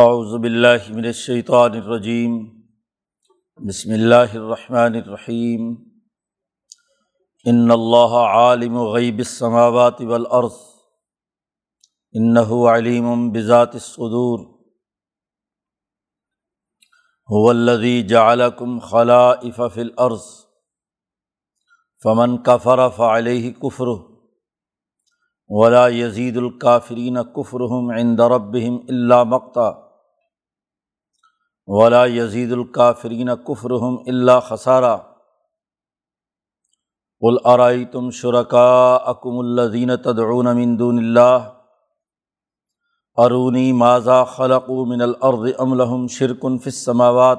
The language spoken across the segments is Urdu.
اعوذ باللہ من الشیطان الرجیم، بسم اللہ الرحمن الرحیم، ان اللہ عالم غیب السماوات والارض انه علیم بذات الصدور، هو الذي جعلكم خلائف في الارض، فمن كفر فعليه كفره ولا یزید الکافرین کفرحم عند ربهم اللہ مقتا۔ ولا یزید الکافرین کفرحم اللہ خسارہ الارائی تم شرکا اکم الدین تدعون من دون اللہ۔ ارونی ماضا خلق من الارض ام لهم شرکن فی السماوات۔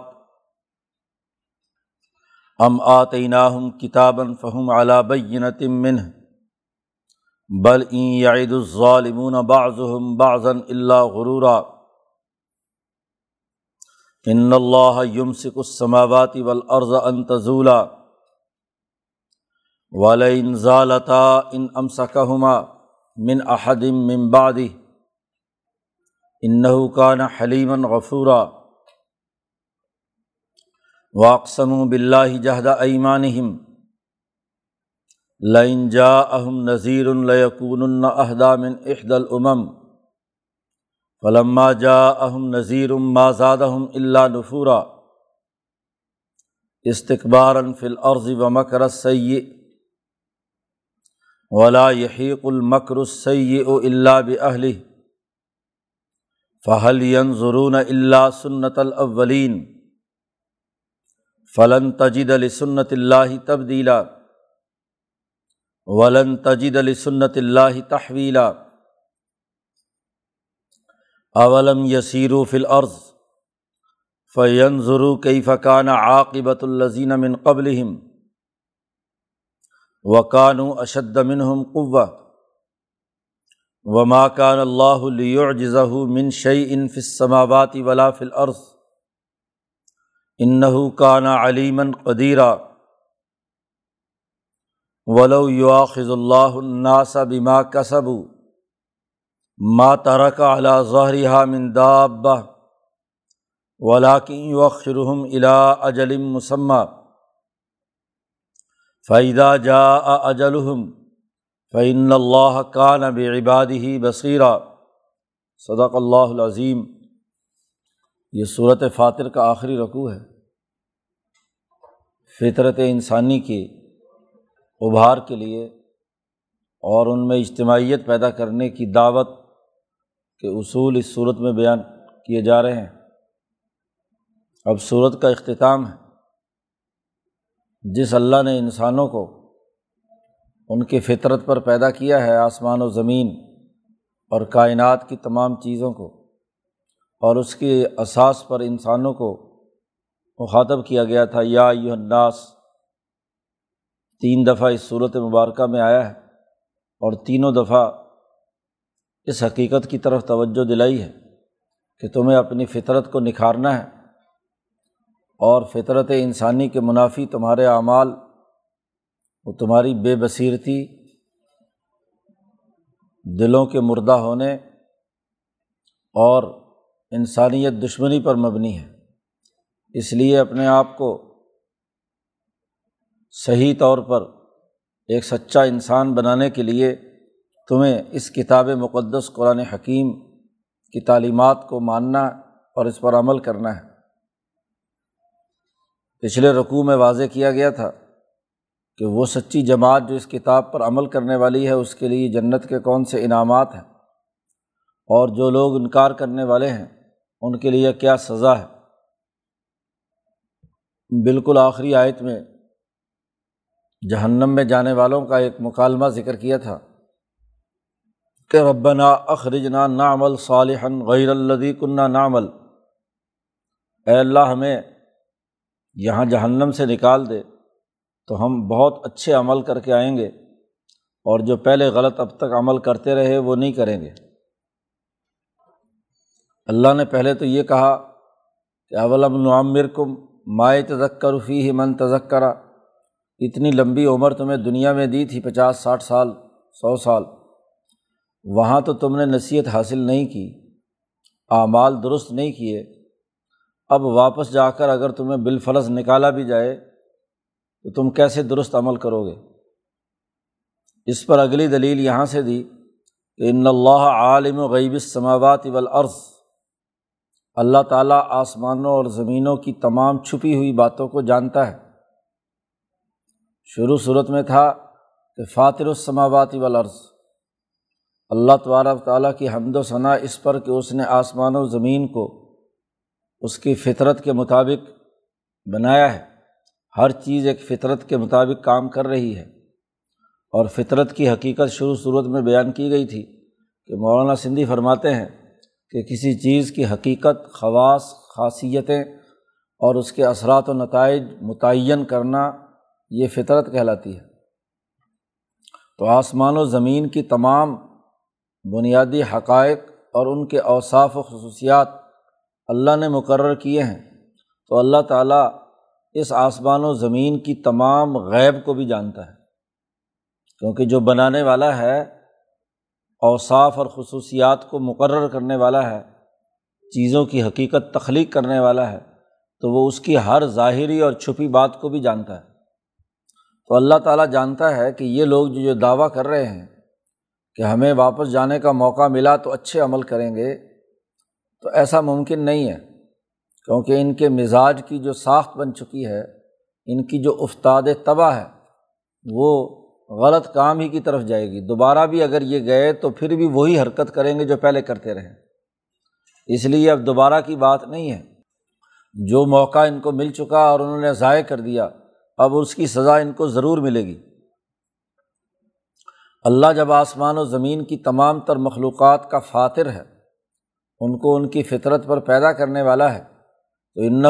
ام آتیناہم کتابا فہم علی بینۃ منہ۔ بل این یعید الظالمون بعضهم بعضا اللہ غرورا۔ ان اللہ یمسک السماوات والارض ان تزولا ولئن زالتا ان امسکہما من احد من بعده انه كان حلیما غفورا واقسموا باللہ جہد ایمانہم لئن جا اہم نذیر الکون اہدامن احد العمم فلما جا اہم نذیر مازاد اللہ نفورا استقبار فل عرض و مکر سی ولا یحیق المکر سی و اللہ بہل فہل ضرون اللہ سنت الاولین فلن تجد السنت اللہ تبدیلا ولن تجد علی سنت اللہ تحویلا اولم یسیر فل عرض فین ضرو کئی فقان عاقبۃ الزین من قبل وقان و اشد منہم قوہ و ماکان اللہ لیجزہ من شعی ان ولا فل عرض انََََََََََََََََََََََََََََََََََََََََََََََََََََََََََََََََََََََََََََََََََََََ ولو ولو یواخذ اللہ الناس بما کسب ما ترک علی ظہرها من دابہ ولاکن یوخرهم الى اجل مسمہ فیدا جا اجلحم فعن اللہ کان بعبادہ بصیرہ صدق اللہ العظیم۔ یہ صورت فاتر کا آخری رقوع ہے۔ فطرت انسانی کی ابھار کے لیے اور ان میں اجتماعیت پیدا کرنے کی دعوت کے اصول اس صورت میں بیان کیے جا رہے ہیں۔ اب صورت کا اختتام ہے۔ جس اللہ نے انسانوں کو ان کی فطرت پر پیدا کیا ہے، آسمان و زمین اور کائنات کی تمام چیزوں کو، اور اس کے اساس پر انسانوں کو مخاطب کیا گیا تھا، یا یو الناس، تین دفعہ اس صورت مبارکہ میں آیا ہے اور تینوں دفعہ اس حقیقت کی طرف توجہ دلائی ہے کہ تمہیں اپنی فطرت کو نکھارنا ہے اور فطرت انسانی کے منافی تمہارے اعمال وہ تمہاری بے بصیرتی دلوں کے مردہ ہونے اور انسانیت دشمنی پر مبنی ہے۔ اس لیے اپنے آپ کو صحیح طور پر ایک سچا انسان بنانے کے لیے تمہیں اس کتاب مقدس قرآن حکیم کی تعلیمات کو ماننا اور اس پر عمل کرنا ہے۔ پچھلے رقوع میں واضح کیا گیا تھا کہ وہ سچی جماعت جو اس کتاب پر عمل کرنے والی ہے، اس کے لیے جنت کے کون سے انعامات ہیں؟ اور جو لوگ انکار کرنے والے ہیں، ان کے لیے کیا سزا ہے؟ بالکل آخری آیت میں جہنم میں جانے والوں کا ایک مکالمہ ذکر کیا تھا۔ کہ ربنا اخرجنا نعمل صالحن غیر الدی کنہ نعمل۔ اے اللہ ہمیں یہاں جہنم سے نکال دے تو ہم بہت اچھے عمل کر کے آئیں گے اور جو پہلے غلط اب تک عمل کرتے رہے وہ نہیں کریں گے۔ اللہ نے پہلے تو یہ کہا کہ اولم نعمر کم مائے تذکر فی من تذکرہ۔ اتنی لمبی عمر تمہیں دنیا میں دی تھی پچاس، ساٹھ سال، سو سال۔ وہاں تو تم نے نصیحت حاصل نہیں کی، اعمال درست نہیں کیے۔ اب واپس جا کر اگر تمہیں بالفرض نکالا بھی جائے، تو تم کیسے درست عمل کرو گے؟ اس پر اگلی دلیل یہاں سے دی کہ ان اللہ عالم و غیب السماوات والارض۔ اللہ تعالیٰ آسمانوں اور زمینوں کی تمام چھپی ہوئی باتوں کو جانتا ہے۔ شروع صورت میں تھا کہ فاطر السماوات والارض۔ اللہ تبارک تعالیٰ کی حمد و ثناء اس پر کہ اس نے آسمان و زمین کو اس کی فطرت کے مطابق بنایا ہے۔ ہر چیز ایک فطرت کے مطابق کام کر رہی ہے۔ اور فطرت کی حقیقت شروع صورت میں بیان کی گئی تھی کہ مولانا سندھی فرماتے ہیں کہ کسی چیز کی حقیقت، خواص، خاصیتیں اور اس کے اثرات و نتائج متعین کرنا یہ فطرت کہلاتی ہے۔ تو آسمان و زمین کی تمام بنیادی حقائق اور ان کے اوصاف و خصوصیات اللہ نے مقرر کیے ہیں۔ تو اللہ تعالیٰ اس آسمان و زمین کی تمام غیب کو بھی جانتا ہے۔ کیونکہ جو بنانے والا ہے، اوصاف اور خصوصیات کو مقرر کرنے والا ہے، چیزوں کی حقیقت تخلیق کرنے والا ہے، تو وہ اس کی ہر ظاہری اور چھپی بات کو بھی جانتا ہے۔ تو اللہ تعالیٰ جانتا ہے کہ یہ لوگ جو جو دعویٰ کر رہے ہیں کہ ہمیں واپس جانے کا موقع ملا تو اچھے عمل کریں گے، تو ایسا ممکن نہیں ہے۔ کیونکہ ان کے مزاج کی جو ساخت بن چکی ہے، ان کی جو استاد تباہ ہے، وہ غلط کام ہی کی طرف جائے گی۔ دوبارہ بھی اگر یہ گئے تو پھر بھی وہی حرکت کریں گے جو پہلے کرتے رہیں اس لیے اب دوبارہ کی بات نہیں ہے۔ جو موقع ان کو مل چکا اور انہوں نے ضائع کر دیا، اب اس کی سزا ان کو ضرور ملے گی۔ اللہ جب آسمان و زمین کی تمام تر مخلوقات کا فاتر ہے، ان کو ان کی فطرت پر پیدا کرنے والا ہے، تو انّ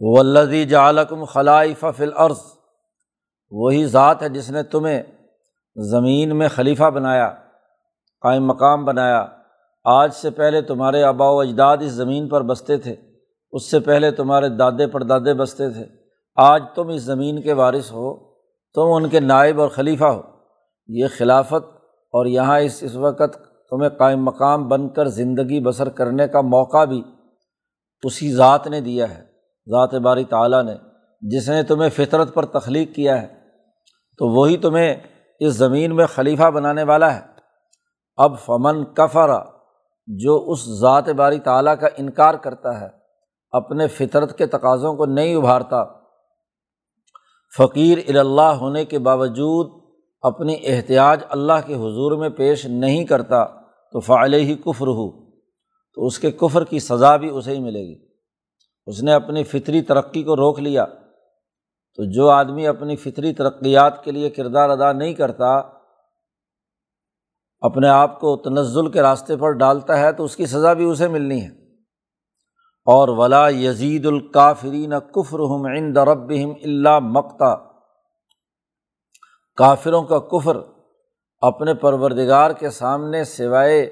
علیم جالکم خلائی فل عرض وہی ذات ہے جس نے تمہیں زمین میں خلیفہ بنایا، قائم مقام بنایا۔ آج سے پہلے تمہارے آبا و اجداد اس زمین پر بستے تھے، اس سے پہلے تمہارے دادے پردادے بستے تھے۔ آج تم اس زمین کے وارث ہو، تم ان کے نائب اور خلیفہ ہو۔ یہ خلافت اور یہاں اس اس وقت تمہیں قائم مقام بن کر زندگی بسر کرنے کا موقع بھی اسی ذات نے دیا ہے۔ ذات باری تعالیٰ نے، جس نے تمہیں فطرت پر تخلیق کیا ہے، تو وہی تمہیں اس زمین میں خلیفہ بنانے والا ہے۔ اب فمن کفرا، جو اس ذات باری تعالیٰ کا انکار کرتا ہے، اپنے فطرت کے تقاضوں کو نہیں ابھارتا۔ فقیر الا ہونے کے باوجود اپنی احتیاط اللہ کے حضور میں پیش نہیں کرتا، تو فعل ہی کفر ہو تو اس کے کفر کی سزا بھی اسے ہی ملے گی۔ اس نے اپنی فطری ترقی کو روک لیا۔ تو جو آدمی اپنی فطری ترقیات کے لیے کردار ادا نہیں کرتا، اپنے آپ کو تنزل کے راستے پر ڈالتا ہے، تو اس کی سزا بھی اسے ملنی ہے۔ اور ولا یزید الکافرین کفر ہم عند ربہم اللہ مکتا کافروں کا کفر اپنے پروردگار کے سامنے سوائے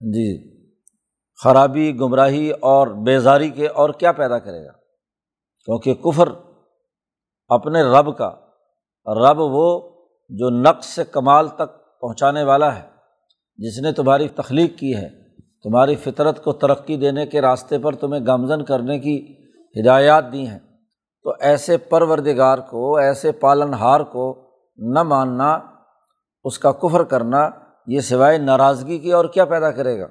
جی خرابی، گمراہی اور بیزاری کے اور کیا پیدا کرے گا؟ کیونکہ کفر اپنے رب کا، رب وہ جو نقص سے کمال تک پہنچانے والا ہے، جس نے تمہاری تخلیق کی ہے، تمہاری فطرت کو ترقی دینے کے راستے پر تمہیں گمزن کرنے کی ہدایات دی ہیں۔ تو ایسے پروردگار کو، ایسے پالن ہار کو نہ ماننا، اس کا کفر کرنا، یہ سوائے ناراضگی کی اور کیا پیدا کرے گا؟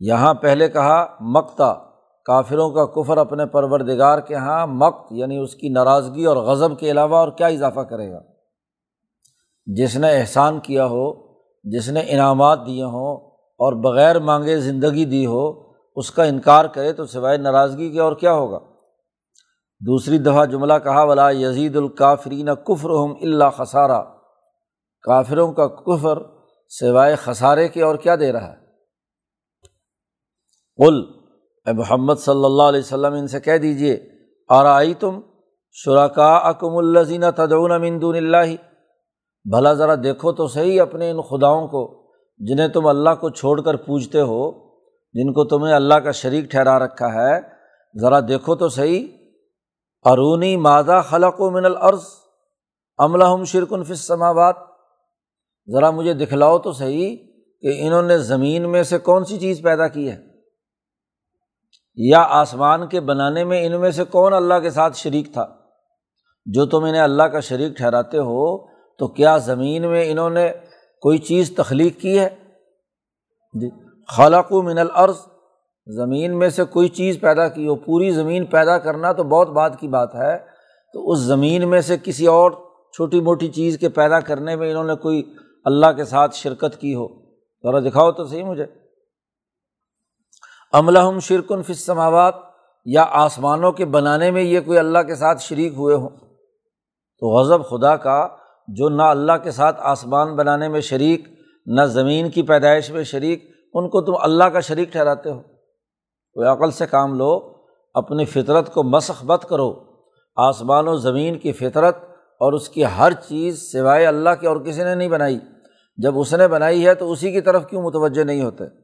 یہاں پہلے کہا مکتا کافروں کا کفر اپنے پروردگار کے یہاں مقت یعنی اس کی ناراضگی اور غضب کے علاوہ اور کیا اضافہ کرے گا؟ جس نے احسان کیا ہو، جس نے انعامات دیے ہوں اور بغیر مانگے زندگی دی ہو، اس کا انکار کرے تو سوائے ناراضگی کے اور کیا ہوگا؟ دوسری دفعہ جملہ کہا، ولا یزید الکافرین کفر ہم اللہ خسارہ کافروں کا کفر سوائے خسارے کے اور کیا دے رہا ہے؟ قل، اے محمد صلی اللہ علیہ وسلم، ان سے کہہ دیجیے آرائی تم شرکا اکم الزین تدون مندون اللہ؟ بھلا ذرا دیکھو تو صحیح اپنے ان خداؤں کو، جنہیں تم اللہ کو چھوڑ کر پوجتے ہو، جن کو تمہیں اللہ کا شریک ٹھہرا رکھا ہے، ذرا دیکھو تو صحیح، ارونی مادہ خلق و من العرض عملہ ہم شرکن فسماوات ذرا مجھے دکھلاؤ تو صحیح کہ انہوں نے زمین میں سے کون سی چیز پیدا کی ہے؟ یا آسمان کے بنانے میں ان میں سے کون اللہ کے ساتھ شریک تھا؟ جو تم انہیں اللہ کا شریک ٹھہراتے ہو، تو کیا زمین میں انہوں نے کوئی چیز تخلیق کی ہے؟ جی خالق و من العرض زمین میں سے کوئی چیز پیدا کی ہو پوری زمین پیدا کرنا تو بہت بات کی بات ہے، تو اس زمین میں سے کسی اور چھوٹی موٹی چیز کے پیدا کرنے میں انہوں نے کوئی اللہ کے ساتھ شرکت کی ہو؟ ذرا دکھاؤ تو صحیح مجھے۔ عملہ شرکن فسماوات یا آسمانوں کے بنانے میں یہ کوئی اللہ کے ساتھ شریک ہوئے ہوں۔ تو غضب خدا کا جو نہ اللہ کے ساتھ آسمان بنانے میں شریک، نہ زمین کی پیدائش میں شریک، ان کو تم اللہ کا شریک ٹھہراتے ہو۔ کوئی عقل سے کام لو، اپنی فطرت کو مسخ بت کرو۔ آسمان و زمین کی فطرت اور اس کی ہر چیز سوائے اللہ کی اور کسی نے نہیں بنائی۔ جب اس نے بنائی ہے تو اسی کی طرف کیوں متوجہ نہیں ہوتے؟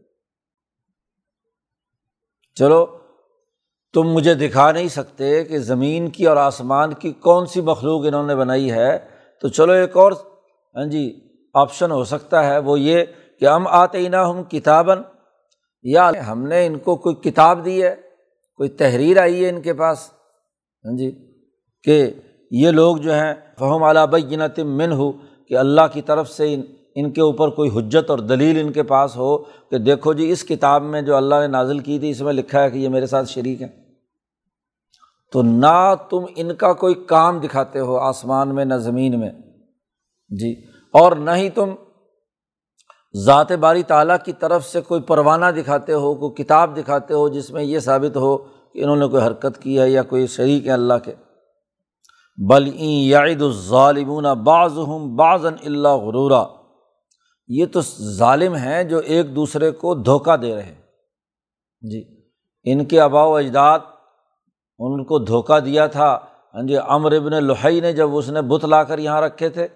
چلو، تم مجھے دکھا نہیں سکتے کہ زمین کی اور آسمان کی کون سی مخلوق انہوں نے بنائی ہے۔ تو چلو ایک اور ہاں جی آپشن ہو سکتا ہے وہ یہ کہ ہم آتے نہ ہم کتاباً، یا ہم نے ان کو کوئی کتاب دی ہے، کوئی تحریر آئی ہے ان کے پاس۔ ہاں جی کہ یہ لوگ جو ہیں، فہم اعلیٰ بینتم من ہو کہ اللہ کی طرف سے ان کے اوپر کوئی حجت اور دلیل ان کے پاس ہو کہ دیکھو جی اس کتاب میں جو اللہ نے نازل کی تھی، اس میں لکھا ہے کہ یہ میرے ساتھ شریک ہے تو نہ تم ان کا کوئی کام دکھاتے ہو آسمان میں، نہ زمین میں۔ جی اور نہ ہی تم ذات باری تعالیٰ کی طرف سے کوئی پروانہ دکھاتے ہو، کوئی کتاب دکھاتے ہو جس میں یہ ثابت ہو کہ انہوں نے کوئی حرکت کی ہے یا کوئی شریک ہے اللہ کے۔ بل یعید الظالمون بعض ہوں بعض اللہ غرورہ یہ تو ظالم ہیں جو ایک دوسرے کو دھوکہ دے رہے جی ان کے آبا و اجداد، ان کو دھوکہ دیا تھا۔ ہاں جی امر ابن لوہئی نے جب اس نے بت لا کر یہاں رکھے تھے،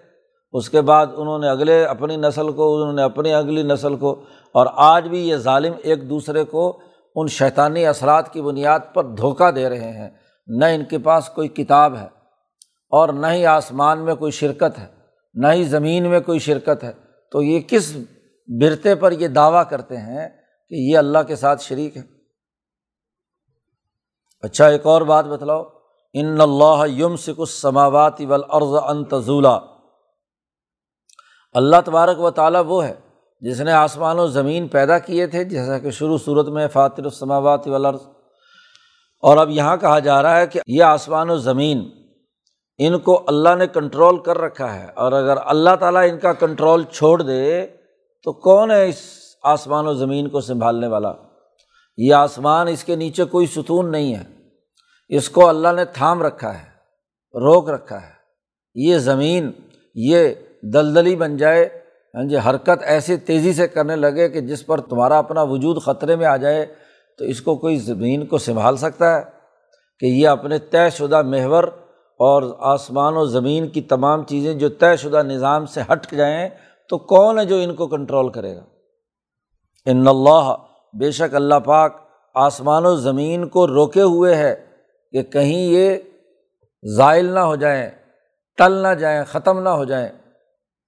اس کے بعد انہوں نے اگلے اپنی نسل کو، انہوں نے اپنی اگلی نسل کو، اور آج بھی یہ ظالم ایک دوسرے کو ان شیطانی اثرات کی بنیاد پر دھوکہ دے رہے ہیں۔ نہ ان کے پاس کوئی کتاب ہے، اور نہ ہی آسمان میں کوئی شرکت ہے، نہ ہی زمین میں کوئی شرکت ہے۔ تو یہ کس برتے پر یہ دعویٰ کرتے ہیں کہ یہ اللہ کے ساتھ شریک ہے؟ اچھا ایک اور بات بتلاؤ۔ ان اللہ یم سک السماوات ولعرض انتظولہ اللہ تبارک و تعالیٰ وہ ہے جس نے آسمان و زمین پیدا کیے تھے، جیسا کہ شروع صورت میں فاطر السماوات ولرض اور اب یہاں کہا جا رہا ہے کہ یہ آسمان و زمین ان کو اللہ نے کنٹرول کر رکھا ہے۔ اور اگر اللہ تعالیٰ ان کا کنٹرول چھوڑ دے، تو کون ہے اس آسمان و زمین کو سنبھالنے والا؟ یہ آسمان اس کے نیچے کوئی ستون نہیں ہے۔ اس کو اللہ نے تھام رکھا ہے، روک رکھا ہے۔ یہ زمین، یہ دلدلی بن جائے ہاں جی حرکت ایسی تیزی سے کرنے لگے کہ جس پر تمہارا اپنا وجود خطرے میں آ جائے، تو اس کو کوئی زمین کو سنبھال سکتا ہے؟ کہ یہ اپنے طے شدہ محور اور آسمان و زمین کی تمام چیزیں جو طے شدہ نظام سے ہٹ جائیں تو کون ہے جو ان کو کنٹرول کرے گا؟ ان اللہ، بے شک اللہ پاک آسمان و زمین کو روکے ہوئے ہے کہ کہیں یہ زائل نہ ہو جائیں ٹل نہ جائیں، ختم نہ ہو جائیں۔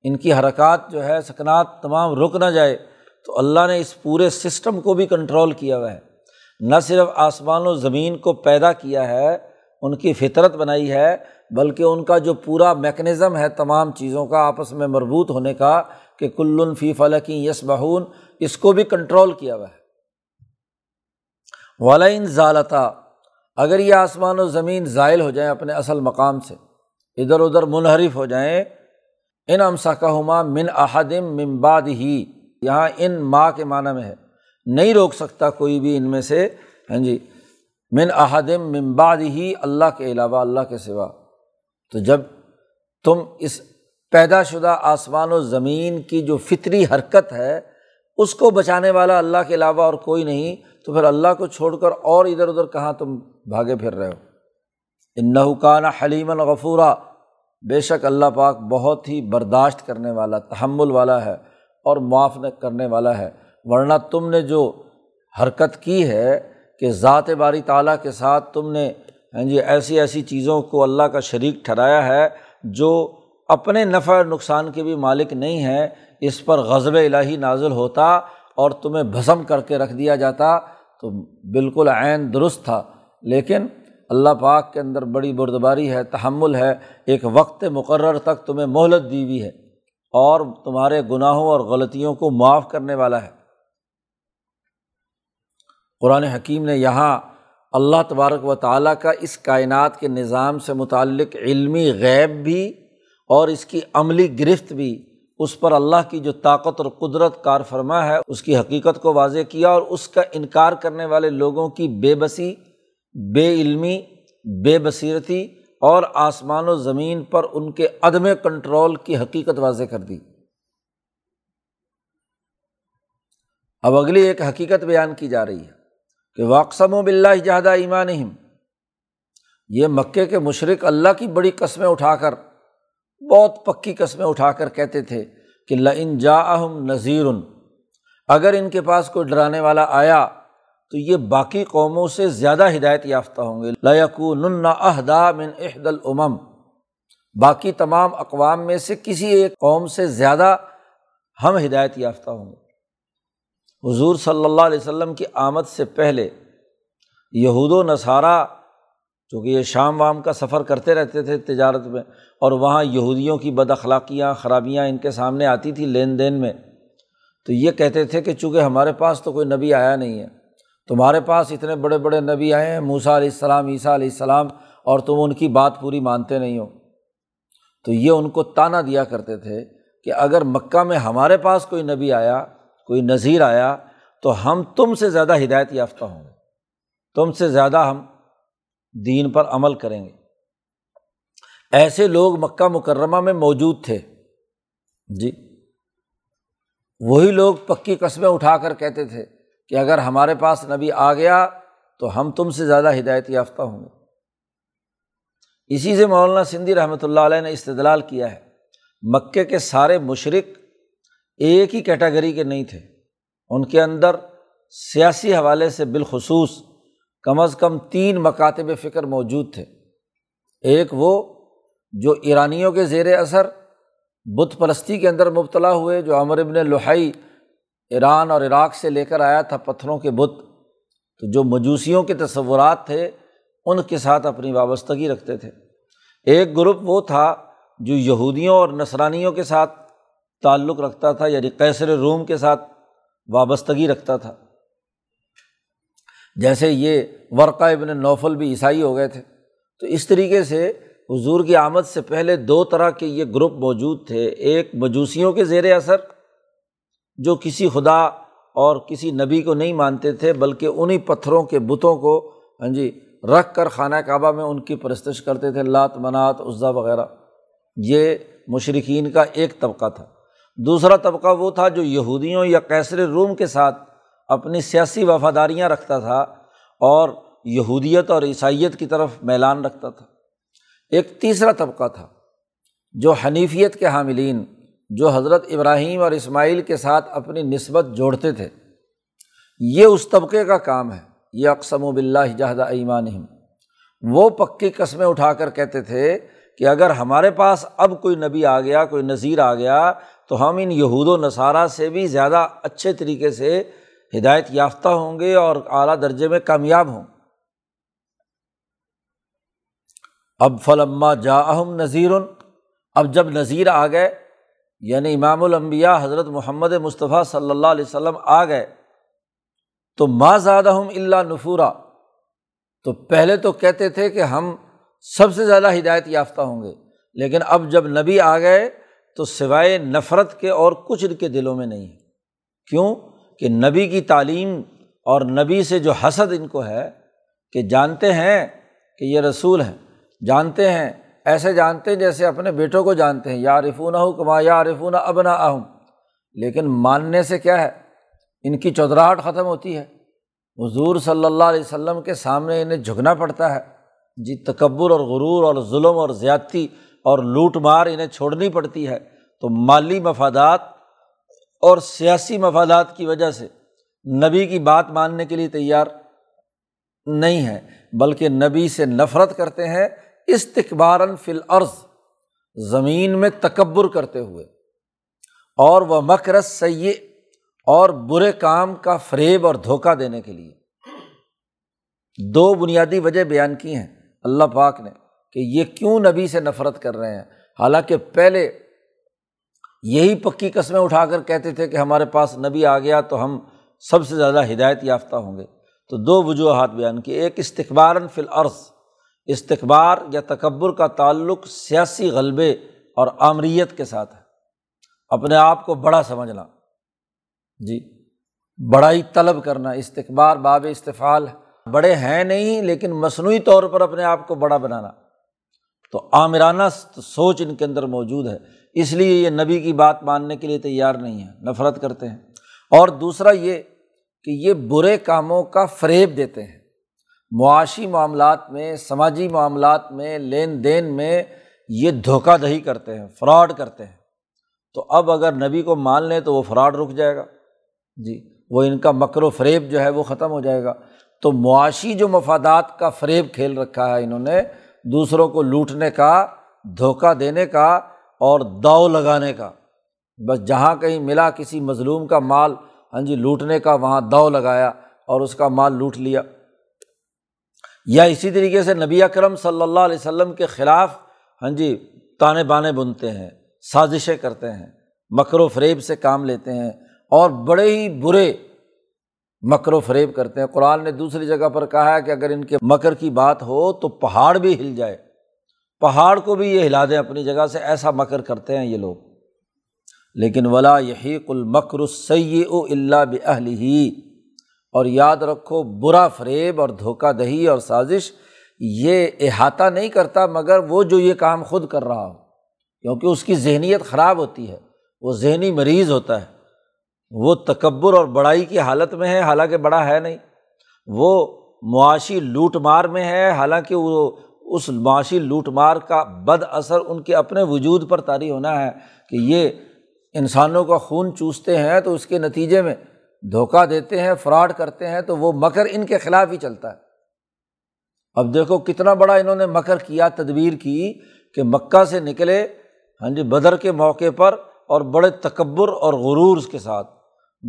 ان کی حرکات جو ہے، سکنات تمام رک نہ جائے۔ تو اللہ نے اس پورے سسٹم کو بھی کنٹرول کیا ہوا ہے۔ نہ صرف آسمان و زمین کو پیدا کیا ہے ان کی فطرت بنائی ہے، بلکہ ان کا جو پورا میکنزم ہے تمام چیزوں کا آپس میں مربوط ہونے کا کہ کلن فی فلکی یس بہون اس کو بھی کنٹرول کیا ہوا ہے۔ والین ضالتا اگر یہ آسمان و زمین ذائل ہو جائیں اپنے اصل مقام سے، ادھر ادھر منحرف ہو جائیں، ان امسا کا ہما من احدم ممباد ہی یہاں ان ماں کے معنی میں ہے۔ نہیں روک سکتا کوئی بھی ان میں سے۔ ہاں جی من احدم ممباد ہی اللہ کے علاوہ اللہ کے سوا۔ تو جب تم اس پیدا شدہ آسمان و زمین کی جو فطری حرکت ہے، اس کو بچانے والا اللہ کے علاوہ اور کوئی نہیں، تو پھر اللہ کو چھوڑ کر اور ادھر ادھر کہاں تم بھاگے پھر رہے ہو۔ ان نحکانہ حلیم الغفورہ بے شک اللہ پاک بہت ہی برداشت کرنے والا، تحمل والا ہے اور معاف کرنے والا ہے۔ ورنہ تم نے جو حرکت کی ہے کہ ذات باری تعالیٰ کے ساتھ تم نے ہاں جی ایسی ایسی چیزوں کو اللہ کا شریک ٹھہرایا ہے جو اپنے نفع نقصان کے بھی مالک نہیں ہیں، اس پر غضب الہی نازل ہوتا اور تمہیں بھسم کر کے رکھ دیا جاتا، تو بالکل عین درست تھا۔ لیکن اللہ پاک کے اندر بڑی بردباری ہے، تحمل ہے، ایک وقت مقرر تک تمہیں مہلت دی ہوئی ہے اور تمہارے گناہوں اور غلطیوں کو معاف کرنے والا ہے۔ قرآن حکیم نے یہاں اللہ تبارک و تعالیٰ کا اس کائنات کے نظام سے متعلق علمی غیب بھی اور اس کی عملی گرفت بھی اس پر اللہ کی جو طاقت اور قدرت کار فرما ہے، اس کی حقیقت کو واضح کیا اور اس کا انکار کرنے والے لوگوں کی بے بسی، بے علمی، بے بصیرتی اور آسمان و زمین پر ان کے عدم کنٹرول کی حقیقت واضح کر دی۔ اب اگلی ایک حقیقت بیان کی جا رہی ہے۔ کہ واقسم و بلّہ جہادہ ایمان یہ مکے کے مشرق اللہ کی بڑی قسمیں اٹھا کر، بہت پکی قسمیں اٹھا کر کہتے تھے کہ لن جا اہم نذیر اگر ان کے پاس کوئی ڈرانے والا آیا تو یہ باقی قوموں سے زیادہ ہدایت یافتہ ہوں گے۔ لقن حضور صلی اللہ علیہ وسلم کی آمد سے پہلے یہود و نصارہ، چونکہ یہ شام وام کا سفر کرتے رہتے تھے تجارت میں، اور وہاں یہودیوں کی بد اخلاقیاں، خرابیاں ان کے سامنے آتی تھیں لین دین میں، تو یہ کہتے تھے کہ چونکہ ہمارے پاس تو کوئی نبی آیا نہیں ہے، تمہارے پاس اتنے بڑے بڑے نبی آئے ہیں موسا علیہ السلام، عیسیٰ علیہ السلام، اور تم ان کی بات پوری مانتے نہیں ہو۔ تو یہ ان کو تانا دیا کرتے تھے کہ اگر مکہ میں ہمارے پاس کوئی نبی آیا کوئی نظیر آیا تو ہم تم سے زیادہ ہدایت یافتہ ہوں گے۔ تم سے زیادہ ہم دین پر عمل کریں گے۔ ایسے لوگ مکہ مکرمہ میں موجود تھے۔ جی۔ وہی لوگ پکی قصبیں اٹھا کر کہتے تھے کہ اگر ہمارے پاس نبی آ گیا تو ہم تم سے زیادہ ہدایت یافتہ ہوں گے۔ اسی سے مولانا سندھی رحمۃ اللہ علیہ نے استدلال کیا ہے۔ مکے کے سارے مشرق ایک ہی کیٹیگری کے نہیں تھے۔ ان کے اندر سیاسی حوالے سے بالخصوص کم از کم تین مکاتب فکر موجود تھے۔ ایک وہ جو ایرانیوں کے زیر اثر، بت پرستی کے اندر مبتلا ہوئے، جو امر ابن لوہائی ایران اور عراق سے لے کر آیا تھا پتھروں کے بت۔ تو جو مجوسیوں کے تصورات تھے، ان کے ساتھ اپنی وابستگی رکھتے تھے۔ ایک گروپ وہ تھا جو یہودیوں اور نسرانیوں کے ساتھ تعلق رکھتا تھا یعنی کیسر روم کے ساتھ وابستگی رکھتا تھا۔ جیسے یہ ورقہ ابن نوفل بھی عیسائی ہو گئے تھے۔ تو اس طریقے سے حضور کی آمد سے پہلے دو طرح کے یہ گروپ موجود تھے۔ ایک مجوسیوں کے زیر اثر، جو کسی خدا اور کسی نبی کو نہیں مانتے تھے، بلکہ انہیں پتھروں کے بتوں کو ہاں جی رکھ کر خانہ کعبہ میں ان کی پرستش کرتے تھے، لات، منات عزا وغیرہ۔ یہ مشرقین کا ایک طبقہ تھا۔ دوسرا طبقہ وہ تھا جو یہودیوں یا کیسر روم کے ساتھ اپنی سیاسی وفاداریاں رکھتا تھا اور یہودیت اور عیسائیت کی طرف میلان رکھتا تھا۔ ایک تیسرا طبقہ تھا جو حنیفیت کے حاملین، جو حضرت ابراہیم اور اسماعیل کے ساتھ اپنی نسبت جوڑتے تھے۔ یہ اس طبقے کا کام ہے۔ یہ اقسم و بلّہ جہد ایمان وہ پکی قسمیں اٹھا کر کہتے تھے کہ اگر ہمارے پاس اب کوئی نبی آ گیا، کوئی نذیر آ گیا تو ہم ان یہود و نصارہ سے بھی زیادہ اچھے طریقے سے ہدایت یافتہ ہوں گے اور اعلیٰ درجے میں کامیاب ہوں۔ اب فلما جا اہم نذیر، اب جب نذیر آ گئے یعنی امام الانبیاء حضرت محمد مصطفیٰ صلی اللہ علیہ وسلم آ گئے، تو ماں زیادہ اللہ نفورا۔ تو پہلے تو کہتے تھے کہ ہم سب سے زیادہ ہدایت یافتہ ہوں گے، لیکن اب جب نبی آ گئے تو سوائے نفرت کے اور کچھ ان کے دلوں میں نہیں ہے۔ کیوں؟ کہ نبی کی تعلیم اور نبی سے جو حسد ان کو ہے کہ جانتے ہیں کہ یہ رسول ہیں، جانتے ہیں، ایسے جانتے ہیں جیسے اپنے بیٹوں کو جانتے ہیں یا رفون ہو کما یا رفون ابنا اہم لیکن ماننے سے کیا ہے؟ ان کی چودراہٹ ختم ہوتی ہے۔ حضور صلی اللہ علیہ وسلم کے سامنے انہیں جھکنا پڑتا ہے۔ جی تکبر اور غرور اور ظلم اور زیادتی اور لوٹ مار انہیں چھوڑنی پڑتی ہے، تو مالی مفادات اور سیاسی مفادات کی وجہ سے نبی کی بات ماننے کے لیے تیار نہیں ہے بلکہ نبی سے نفرت کرتے ہیں استقبارن فل عرض زمین میں تکبر کرتے ہوئے۔ اور وہ مکرس سیے اور برے کام کا فریب اور دھوکہ دینے کے لیے۔ دو بنیادی وجہ بیان کی ہیں، اللہ پاک نے۔ کہ یہ کیوں نبی سے نفرت کر رہے ہیں؟ حالانکہ پہلے یہی پکی قسمیں اٹھا کر کہتے تھے کہ ہمارے پاس نبی آ گیا تو ہم سب سے زیادہ ہدایت یافتہ ہوں گے۔ تو دو وجوہات بیان کی ایک استقبار فی العرض استقبار یا تکبر کا تعلق سیاسی غلبے اور آمریت کے ساتھ ہے۔ اپنے آپ کو بڑا سمجھنا۔ جی بڑائی طلب کرنا۔ استقبار باب استفال بڑے ہیں نہیں، لیکن مصنوعی طور پر اپنے آپ کو بڑا بنانا۔ تو عامرانہ سوچ ان کے اندر موجود ہے۔ اس لیے یہ نبی کی بات ماننے کے لیے تیار نہیں ہے نفرت کرتے ہیں۔ اور دوسرا یہ کہ یہ برے کاموں کا فریب دیتے ہیں۔ معاشی معاملات میں، سماجی معاملات میں، لین دین میں یہ دھوکہ دہی کرتے ہیں، فراڈ کرتے ہیں۔ تو اب اگر نبی کو مان لیں تو وہ فراڈ رک جائے گا۔ جی وہ ان کا مکر و فریب جو ہے وہ ختم ہو جائے گا۔ تو معاشی جو مفادات کا فریب کھیل رکھا ہے انہوں نے دوسروں کو لوٹنے کا، دھوکہ دینے کا اور داؤ لگانے کا۔ بس جہاں کہیں ملا کسی مظلوم کا مال ہاں جی لوٹنے کا وہاں دو لگایا اور اس کا مال لوٹ لیا۔ یا اسی طریقے سے نبی اکرم صلی اللہ علیہ وسلم کے خلاف ہاں جی تانے بانے بنتے ہیں، سازشیں کرتے ہیں، مکر و فریب سے کام لیتے ہیں اور بڑے ہی برے مکر و فریب کرتے ہیں۔ قرآن نے دوسری جگہ پر کہا ہے کہ اگر ان کے مکر کی بات ہو تو پہاڑ بھی ہل جائے۔ پہاڑ کو بھی یہ ہلا دیں اپنی جگہ سے، ایسا مکر کرتے ہیں یہ لوگ۔ لیکن ولا یہی کل مکر سی او اللہ بہلی ہی اور یاد رکھو، برا فریب اور دھوکہ دہی اور سازش یہ احاطہ نہیں کرتا، مگر وہ جو یہ کام خود کر رہا ہو۔ کیونکہ اس کی ذہنیت خراب ہوتی ہے، وہ ذہنی مریض ہوتا ہے۔ وہ تکبر اور بڑائی کی حالت میں ہے، حالانکہ بڑا ہے نہیں۔ وہ معاشی لوٹ مار میں ہے، حالانکہ وہ اس معاشی لوٹ مار کا بد اثر ان کے اپنے وجود پر طاری ہونا ہے کہ یہ انسانوں کا خون چوستے ہیں تو اس کے نتیجے میں دھوکہ دیتے ہیں، فراڈ کرتے ہیں تو وہ مکر ان کے خلاف ہی چلتا ہے۔ اب دیکھو کتنا بڑا انہوں نے مکر کیا، تدبیر کی کہ مکہ سے نکلے ہاں جی بدر کے موقع پر اور بڑے تکبر اور غرور کے ساتھ۔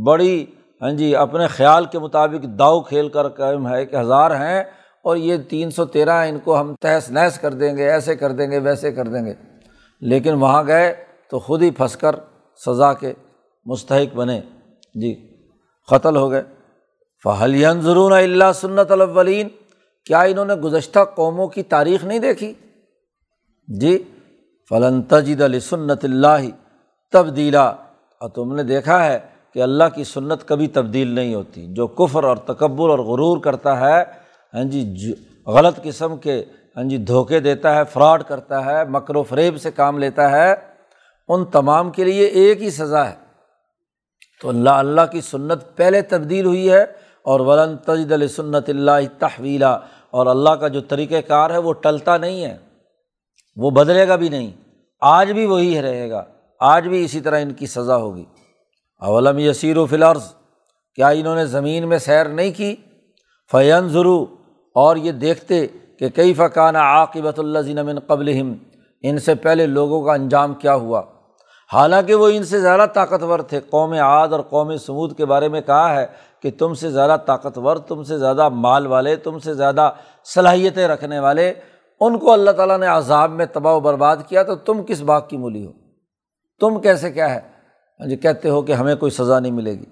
بڑی ہاں جی اپنے خیال کے مطابق داؤ کھیل کر قائم ہے کہ ہزار ہیں اور یہ تین سو تیرہ ان کو ہم تہس نہس کر دیں گے، ایسے کر دیں گے، ویسے کر دیں گے۔ لیکن وہاں گئے تو خود ہی پھنس کر سزا کے مستحق بنے۔ جی قتل ہو گئے۔ فہل ضرور اللہ سنت الاولین کیا انہوں نے گزشتہ قوموں کی تاریخ نہیں دیکھی؟ جی فلن تجد علی سنت اللہ تبدیلا اور تم نے دیکھا ہے کہ اللہ کی سنت کبھی تبدیل نہیں ہوتی۔ جو کفر اور تکبر اور غرور کرتا ہے ہاں جی غلط قسم کے ہاں جی دھوکے دیتا ہے، فراڈ کرتا ہے، مکر و فریب سے کام لیتا ہے، ان تمام کے لیے ایک ہی سزا ہے۔ تو اللہ اللہ کی سنت پہلے تبدیل ہوئی ہے اور ولن تجد سنت اللہ تحویلا۔ اور اللہ کا جو طریقۂ کار ہے، وہ ٹلتا نہیں ہے۔ وہ بدلے گا بھی نہیں۔ آج بھی وہی رہے گا۔ آج بھی اسی طرح ان کی سزا ہوگی۔ اولم یسیر و فلرز کیا انہوں نے زمین میں سیر نہیں کی؟ فین ضرو اور یہ دیکھتے کہ کئی فقان عاقبۃ اللہ ضین قبل ان سے پہلے لوگوں کا انجام کیا ہوا؟ حالانکہ وہ ان سے زیادہ طاقتور تھے۔ قوم عاد اور قوم سمود کے بارے میں کہا ہے کہ تم سے زیادہ طاقتور، تم سے زیادہ مال والے، تم سے زیادہ صلاحیتیں رکھنے والے، ان کو اللہ تعالیٰ نے عذاب میں تباہ و برباد کیا تو تم کس باغ کی مولی ہو؟ تم کیسے کیا ہے؟ ہاں جی کہتے ہو کہ ہمیں کوئی سزا نہیں ملے گی۔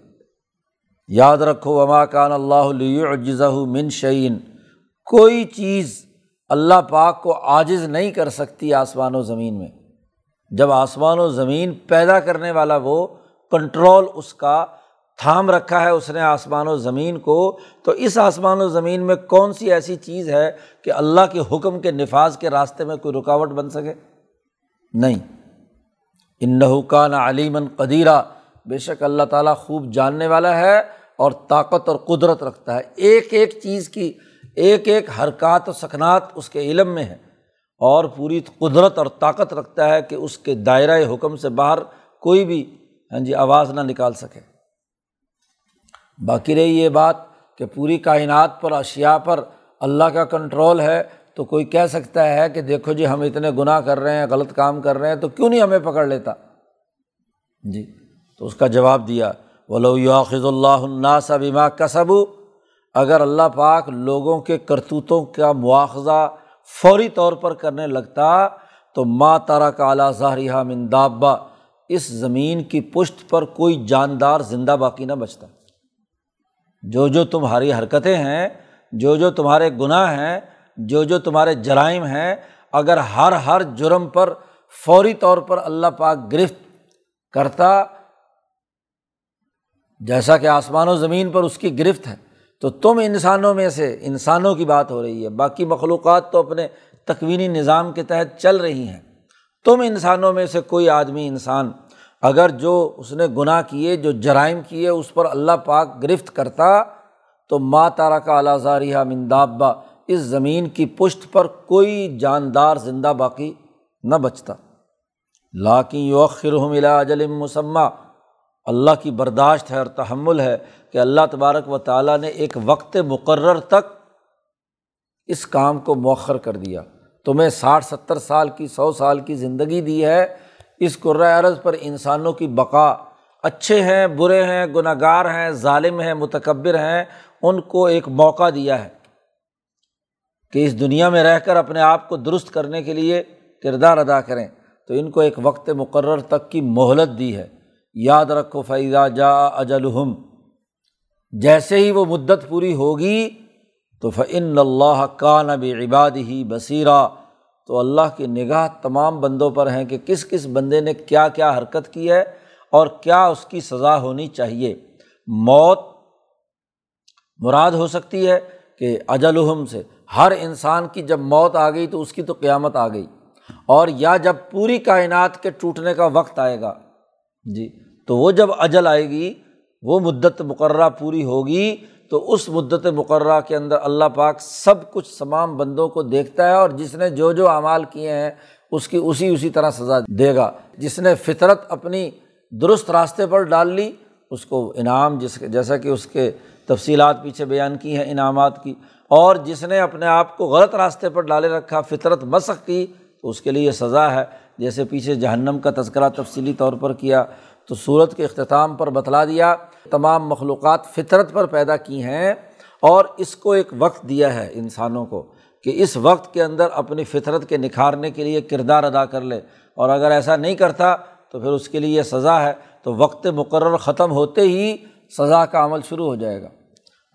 یاد رکھو، وما کان اللہ جزا من شعین کوئی چیز اللہ پاک کو عاجز نہیں کر سکتی آسمان و زمین میں۔ جب آسمان و زمین پیدا کرنے والا وہ کنٹرول اس کا تھام رکھا ہے، اس نے آسمان و زمین کو۔ تو اس آسمان و زمین میں کون سی ایسی چیز ہے کہ اللہ کے حکم کے نفاذ کے راستے میں کوئی رکاوٹ بن سکے؟ نہیں۔ ان کا علیمن قدیرہ بے شک اللہ تعالیٰ خوب جاننے والا ہے اور طاقت اور قدرت رکھتا ہے۔ ایک ایک چیز کی ایک ایک حرکات و سکنات اس کے علم میں ہے اور پوری قدرت اور طاقت رکھتا ہے کہ اس کے دائرۂ حکم سے باہر کوئی بھی ہاں جی آواز نہ نکال سکے۔ باقی رہی یہ بات کہ پوری کائنات پر اشیا پر اللہ کا کنٹرول ہے۔ تو کوئی کہہ سکتا ہے کہ دیکھو جی ہم اتنے گناہ کر رہے ہیں، غلط کام کر رہے ہیں، تو کیوں نہیں ہمیں پکڑ لیتا؟ جی تو اس کا جواب دیا، ولو یاخذ اللہ الناس بما کسبو اگر اللہ پاک لوگوں کے کرتوتوں کا مواخذہ فوری طور پر کرنے لگتا، تو ماں تارا کا اعلیٰ ظاہریہ مندابا اس زمین کی پشت پر کوئی جاندار زندہ باقی نہ بچتا۔ جو جو تمہاری حرکتیں ہیں، جو جو تمہارے گناہ ہیں جو جو تمہارے جرائم ہیں، اگر ہر ہر جرم پر فوری طور پر اللہ پاک گرفت کرتا، جیسا کہ آسمان و زمین پر اس کی گرفت ہے، تو تم انسانوں میں سے انسانوں کی بات ہو رہی ہے۔ باقی مخلوقات تو اپنے تکوینی نظام کے تحت چل رہی ہیں۔ تم انسانوں میں سے کوئی آدمی انسان اگر جو اس نے گناہ کیے، جو جرائم کیے، اس پر اللہ پاک گرفت کرتا، تو ماں تارا کا اعلیٰ زاریہ مندابا اس زمین کی پشت پر کوئی جاندار زندہ باقی نہ بچتا۔ لاکن یوخر ملا اجل مسمہ اللہ کی برداشت ہے اور تحمل ہے کہ اللہ تبارک و تعالیٰ نے ایک وقت مقرر تک اس کام کو مؤخر کر دیا۔ تمہیں ساٹھ ستر سال کی، سو سال کی زندگی دی ہے۔ اس عرض پر انسانوں کی بقا۔ اچھے ہیں، برے ہیں گناہ گار ہیں، ظالم ہیں، متکبر ہیں۔ ان کو ایک موقع دیا ہے۔ کہ اس دنیا میں رہ کر اپنے آپ کو درست کرنے کے لیے کردار ادا کریں۔ تو ان کو ایک وقت مقرر تک کی مہلت دی ہے۔ یاد رکھو فیضا جا اجلحم جیسے ہی وہ مدت پوری ہوگی، تو فعن اللہ کا نب عباد ہی بصیرہ تو اللہ کی نگاہ تمام بندوں پر ہیں کہ کس کس بندے نے کیا کیا حرکت کی ہے اور کیا اس کی سزا ہونی چاہیے۔ موت مراد ہو سکتی ہے کہ اجلحم سے۔ ہر انسان کی جب موت آ گئی تو اس کی تو قیامت آ گئی۔ اور یا جب پوری کائنات کے ٹوٹنے کا وقت آئے گا۔ جی تو وہ جب اجل آئے گی، وہ مدت مقررہ پوری ہوگی۔ تو اس مدت مقررہ کے اندر اللہ پاک سب کچھ تمام بندوں کو دیکھتا ہے اور جس نے جو جو اعمال کیے ہیں، اس کی اسی اسی طرح سزا دے گا۔ جس نے فطرت اپنی درست راستے پر ڈال لی، اس کو انعام، جس جیسا کہ اس کے تفصیلات پیچھے بیان کی ہیں انعامات کی اور جس نے اپنے آپ کو غلط راستے پر ڈالے رکھا، فطرت مسق کی، تو اس کے لیے سزا ہے۔ جیسے پیچھے جہنم کا تذکرہ تفصیلی طور پر کیا، تو صورت کے اختتام پر بتلا دیا، تمام مخلوقات فطرت پر پیدا کی ہیں اور اس کو ایک وقت دیا ہے انسانوں کو کہ اس وقت کے اندر اپنی فطرت کے نکھارنے کے لیے کردار ادا کر لے۔ اور اگر ایسا نہیں کرتا، تو پھر اس کے لیے یہ سزا ہے۔ تو وقت مقرر ختم ہوتے ہی سزا کا عمل شروع ہو جائے گا۔